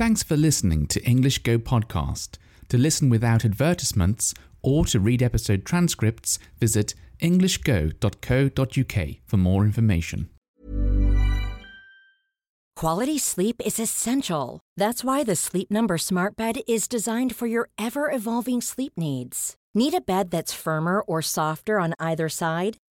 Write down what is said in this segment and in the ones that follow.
Thanks for listening to English Go Podcast. To listen without advertisements or to read episode transcripts, visit englishgo.co.uk for more information. Quality sleep is essential. That's why the Sleep Number Smart Bed is designed for your ever evolving sleep needs. Need a bed that's firmer or softer on either side?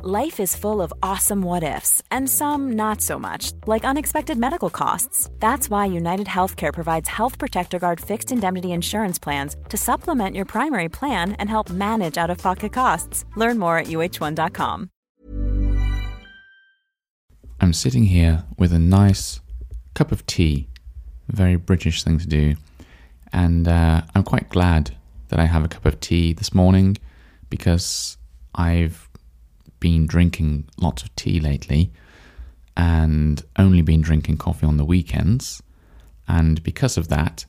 Life is full of awesome what ifs, and some not so much, like unexpected medical costs. That's why United Healthcare provides Health Protector Guard fixed indemnity insurance plans to supplement your primary plan and help manage out of pocket costs. Learn more at uh1.com. I'm sitting here with a nice cup of tea, very British thing to do, and uh, I'm quite glad that I have a cup of tea this morning because I've been drinking lots of tea lately and only been drinking coffee on the weekends. And because of that,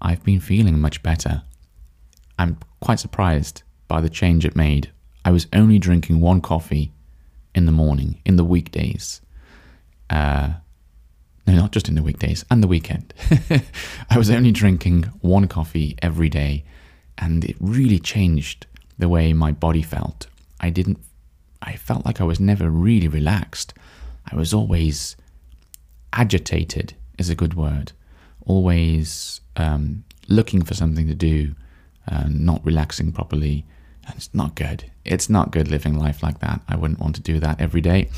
I've been feeling much better. I'm quite surprised by the change it made. I was only drinking one coffee in the morning, in the weekdays. Uh, no, not just in the weekdays, and the weekend. I was only drinking one coffee every day, and it really changed the way my body felt. I didn't I felt like I was never really relaxed. I was always agitated, is a good word. Always um, looking for something to do, uh, not relaxing properly. And it's not good. It's not good living life like that. I wouldn't want to do that every day.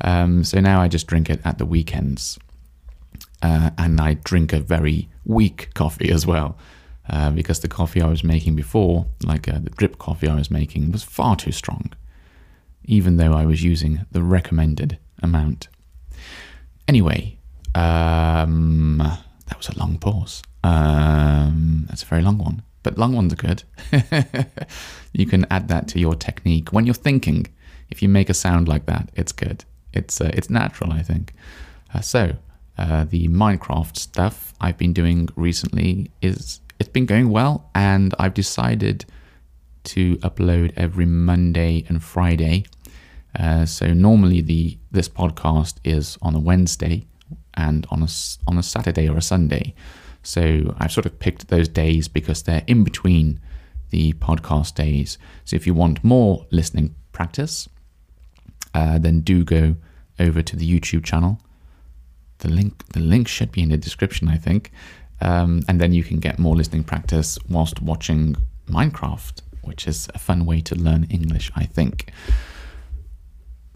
Um, so now I just drink it at the weekends. Uh, and I drink a very weak coffee as well. Uh, because the coffee I was making before, like uh, the drip coffee I was making, was far too strong even though I was using the recommended amount. Anyway, um, that was a long pause. Um, that's a very long one, but long ones are good. you can add that to your technique when you're thinking. If you make a sound like that, it's good. It's uh, it's natural, I think. Uh, so uh, the Minecraft stuff I've been doing recently is it's been going well, and I've decided to upload every Monday and Friday. Uh, so normally the this podcast is on a Wednesday and on a on a Saturday or a Sunday. So I've sort of picked those days because they're in between the podcast days. So if you want more listening practice, uh, then do go over to the YouTube channel. The link the link should be in the description, I think. Um, and then you can get more listening practice whilst watching Minecraft, which is a fun way to learn English, I think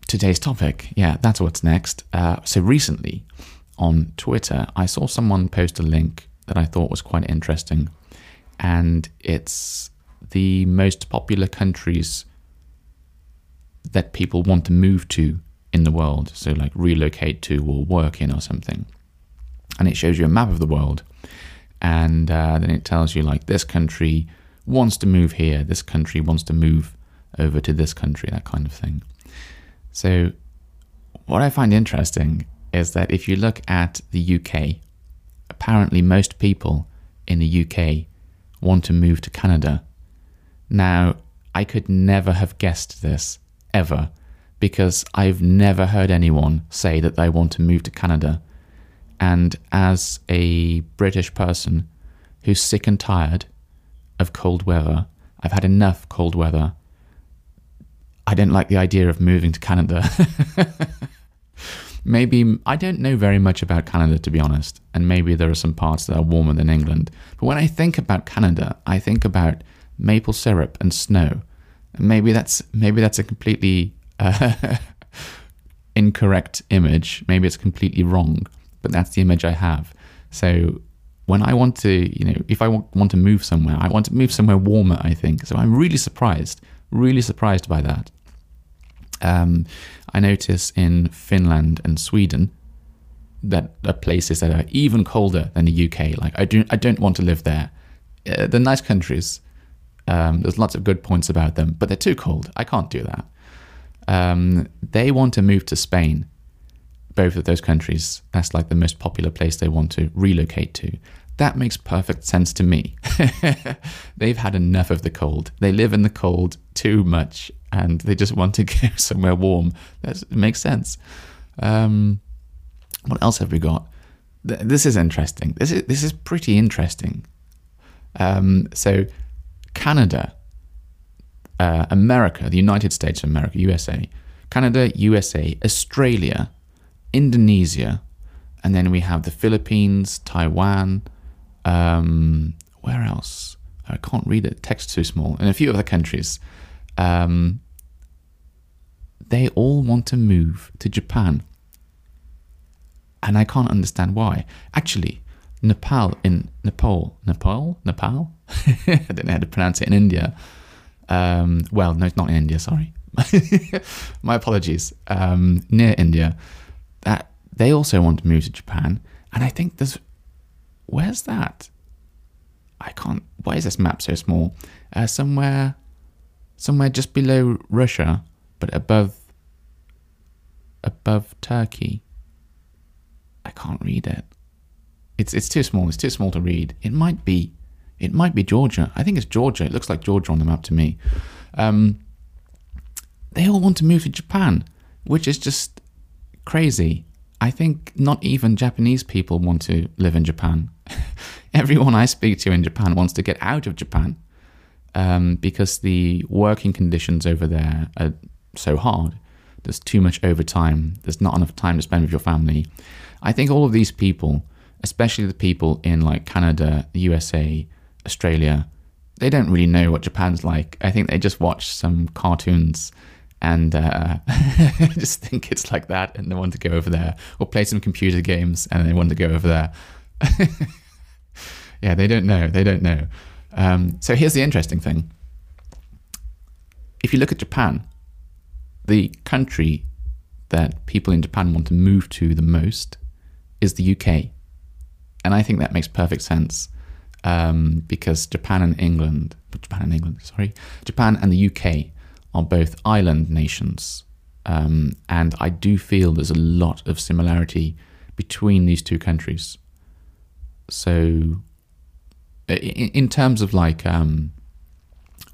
today's topic. Yeah, that's what's next. Uh, so recently on Twitter, I saw someone post a link that I thought was quite interesting, and it's the most popular countries that people want to move to in the world. So, like relocate to or work in or something. And it shows you a map of the world, and uh, then it tells you like this country wants to move here, this country wants to move over to this country, that kind of thing. So, what I find interesting is that if you look at the UK, apparently most people in the UK want to move to Canada. Now, I could never have guessed this ever because I've never heard anyone say that they want to move to Canada. And as a British person who's sick and tired of cold weather, I've had enough cold weather I didn't like the idea of moving to Canada. maybe I don't know very much about Canada to be honest, and maybe there are some parts that are warmer than England. But when I think about Canada, I think about maple syrup and snow. Maybe that's maybe that's a completely uh, incorrect image. Maybe it's completely wrong, but that's the image I have. So when I want to, you know, if I want to move somewhere, I want to move somewhere warmer. I think so. I'm really surprised, really surprised by that. Um, I notice in Finland and Sweden that are places that are even colder than the UK. Like I do, I don't want to live there. Uh, they're nice countries. Um, there's lots of good points about them, but they're too cold. I can't do that. Um, they want to move to Spain. Both of those countries. That's like the most popular place they want to relocate to. That makes perfect sense to me. They've had enough of the cold. They live in the cold too much and they just want to go somewhere warm. That makes sense. Um, what else have we got? This is interesting. This is this is pretty interesting. Um, so, Canada, uh, America, the United States of America, USA, Canada, USA, Australia, Indonesia, and then we have the Philippines, Taiwan. Um, where else? I can't read it. Text too small. And a few other countries um, they all want to move to Japan. And I can't understand why. Actually, Nepal in Nepal, Nepal, Nepal. I don't know how to pronounce it in India. Um, well, no, it's not in India. Sorry, my apologies. Um, near India, that they also want to move to Japan, and I think there's where's that? I can't. Why is this map so small? Uh, somewhere somewhere just below Russia, but above above Turkey. I can't read it. It's it's too small. It's too small to read. It might be, it might be Georgia. I think it's Georgia. It looks like Georgia on the map to me. Um, they all want to move to Japan, which is just crazy. I think not even Japanese people want to live in Japan. Everyone I speak to in Japan wants to get out of Japan um, because the working conditions over there are so hard. There's too much overtime. There's not enough time to spend with your family. I think all of these people, especially the people in like Canada, the USA, Australia, they don't really know what Japan's like. I think they just watch some cartoons and uh, just think it's like that and they want to go over there or play some computer games and they want to go over there. yeah, they don't know. They don't know. Um, so here's the interesting thing. If you look at Japan, the country that people in Japan want to move to the most is the UK. And I think that makes perfect sense um, because Japan and England, Japan and England, sorry, Japan and the UK are both island nations. Um, and I do feel there's a lot of similarity between these two countries. So in, in terms of like um,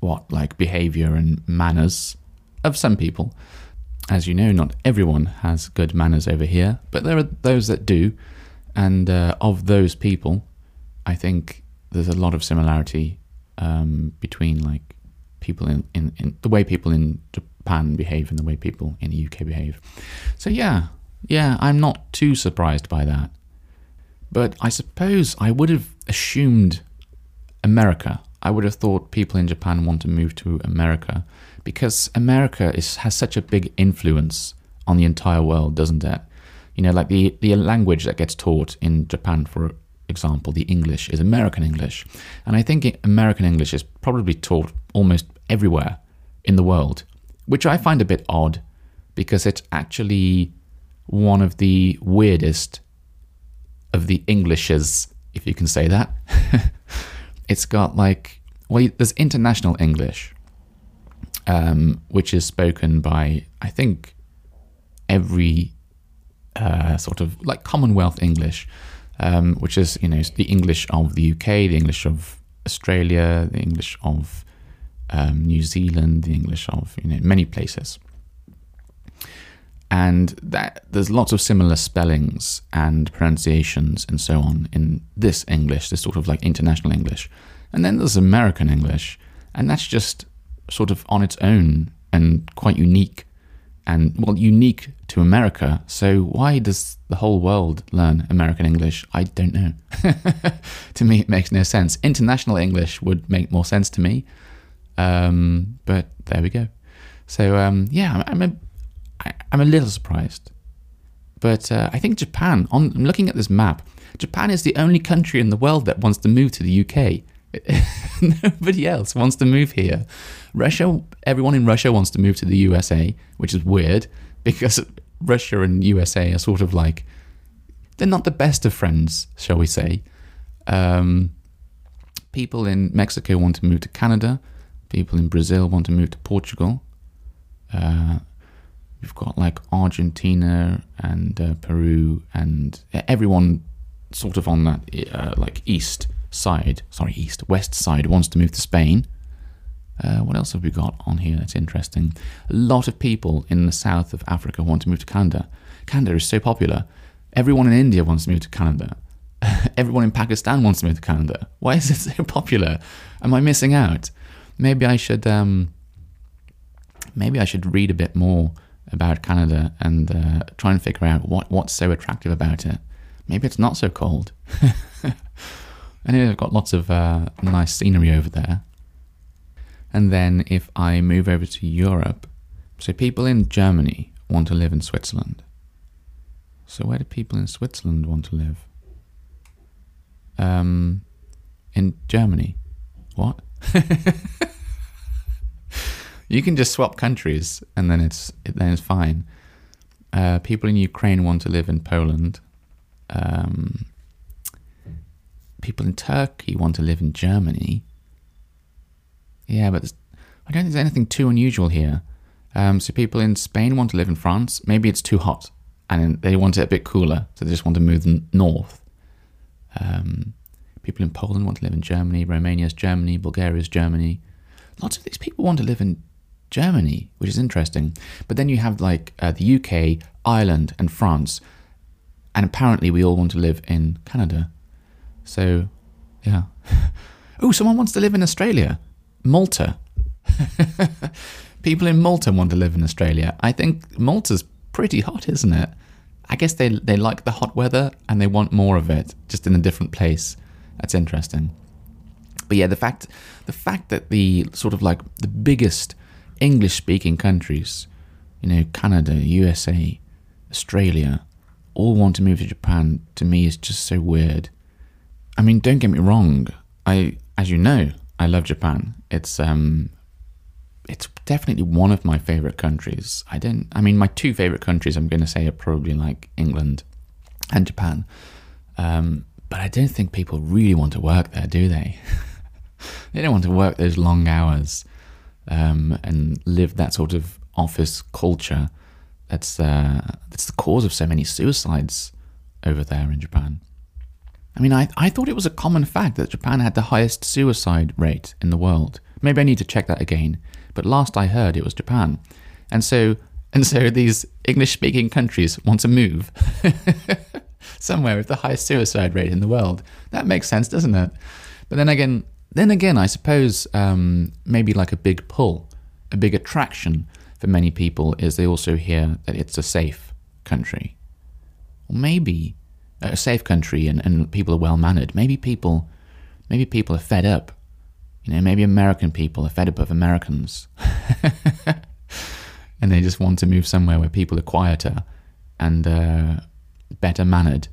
what like behavior and manners of some people. As you know, not everyone has good manners over here, but there are those that do. And uh, of those people, I think there's a lot of similarity um, between like people in, in, in the way people in Japan behave and the way people in the UK behave. So yeah, yeah, I'm not too surprised by that. But I suppose I would have assumed America. I would have thought people in Japan want to move to America because America is, has such a big influence on the entire world, doesn't it? You know, like the, the language that gets taught in Japan, for example, the English is American English. And I think American English is probably taught almost everywhere in the world, which I find a bit odd because it's actually one of the weirdest of the Englishes, if you can say that. it's got like well, there's international English, um, which is spoken by I think every uh, sort of like Commonwealth English, um, which is you know the English of the UK, the English of Australia, the English of um, New Zealand, the English of you know many places. And that there's lots of similar spellings and pronunciations and so on in this English, this sort of like international English. And then there's American English, and that's just sort of on its own and quite unique. and, well, unique to America. So why does the whole world learn American English? I don't know. to me, it makes no sense. International English would make more sense to me. Um, but there we go. So, um, yeah, I'm, I'm, a, I'm a little surprised. But uh, I think Japan, on I'm looking at this map, Japan is the only country in the world that wants to move to the UK. Nobody else wants to move here. Russia, everyone in Russia wants to move to the USA, which is weird because Russia and USA are sort of like they're not the best of friends, shall we say. Um, people in Mexico want to move to Canada. People in Brazil want to move to Portugal. Uh, we've got like Argentina and uh, Peru and everyone sort of on that uh, like east side, sorry, east, west side wants to move to Spain. Uh, what else have we got on here that's interesting? A lot of people in the south of Africa want to move to Canada. Canada is so popular. Everyone in India wants to move to Canada. Everyone in Pakistan wants to move to Canada. Why is it so popular? Am I missing out? Maybe I should. Um, maybe I should read a bit more about Canada and uh, try and figure out what, what's so attractive about it. Maybe it's not so cold. anyway, I know they've got lots of uh, nice scenery over there. And then if I move over to Europe, so people in Germany want to live in Switzerland. So where do people in Switzerland want to live? Um, in Germany. What? you can just swap countries and then it's then it's fine. Uh, people in Ukraine want to live in Poland. Um, people in Turkey want to live in Germany. Yeah, but I don't think there's anything too unusual here. Um, so people in Spain want to live in France. Maybe it's too hot and they want it a bit cooler, so they just want to move north. Um, people in Poland want to live in Germany. Romania's Germany. Bulgaria's Germany. Lots of these people want to live in Germany, which is interesting. But then you have like uh, the UK, Ireland, and France, and apparently we all want to live in Canada. So, yeah. oh, someone wants to live in Australia. Malta. People in Malta want to live in Australia. I think Malta's pretty hot, isn't it? I guess they they like the hot weather and they want more of it, just in a different place. That's interesting. But yeah, the fact the fact that the sort of like the biggest English speaking countries, you know, Canada, USA, Australia, all want to move to Japan to me is just so weird. I mean, don't get me wrong. I, as you know, I love Japan. It's um, it's definitely one of my favorite countries. I don't. I mean, my two favorite countries, I'm going to say, are probably like England and Japan. Um, but I don't think people really want to work there, do they? they don't want to work those long hours um, and live that sort of office culture. That's uh, that's the cause of so many suicides over there in Japan. I mean, I, I thought it was a common fact that Japan had the highest suicide rate in the world. Maybe I need to check that again, but last I heard it was Japan. And so and so these English speaking countries want to move somewhere with the highest suicide rate in the world. That makes sense, doesn't it? But then again, then again, I suppose um, maybe like a big pull, a big attraction for many people is they also hear that it's a safe country. Or maybe a safe country and, and people are well mannered. Maybe people, maybe people are fed up. You know, maybe American people are fed up of Americans, and they just want to move somewhere where people are quieter and uh, better mannered.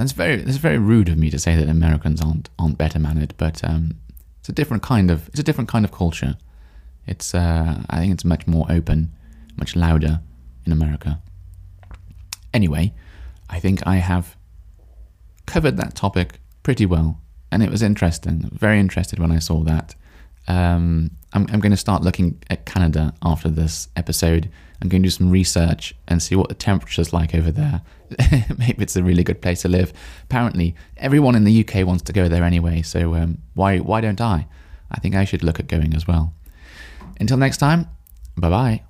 That's very that's very rude of me to say that Americans aren't aren't better mannered, but um, it's a different kind of it's a different kind of culture. It's uh, I think it's much more open, much louder in America. Anyway, I think I have covered that topic pretty well, and it was interesting. Very interested when I saw that. Um, I'm, I'm going to start looking at Canada after this episode. I'm going to do some research and see what the temperature's like over there. Maybe it's a really good place to live. Apparently, everyone in the UK wants to go there anyway, so um, why why don't I? I think I should look at going as well. Until next time, bye bye.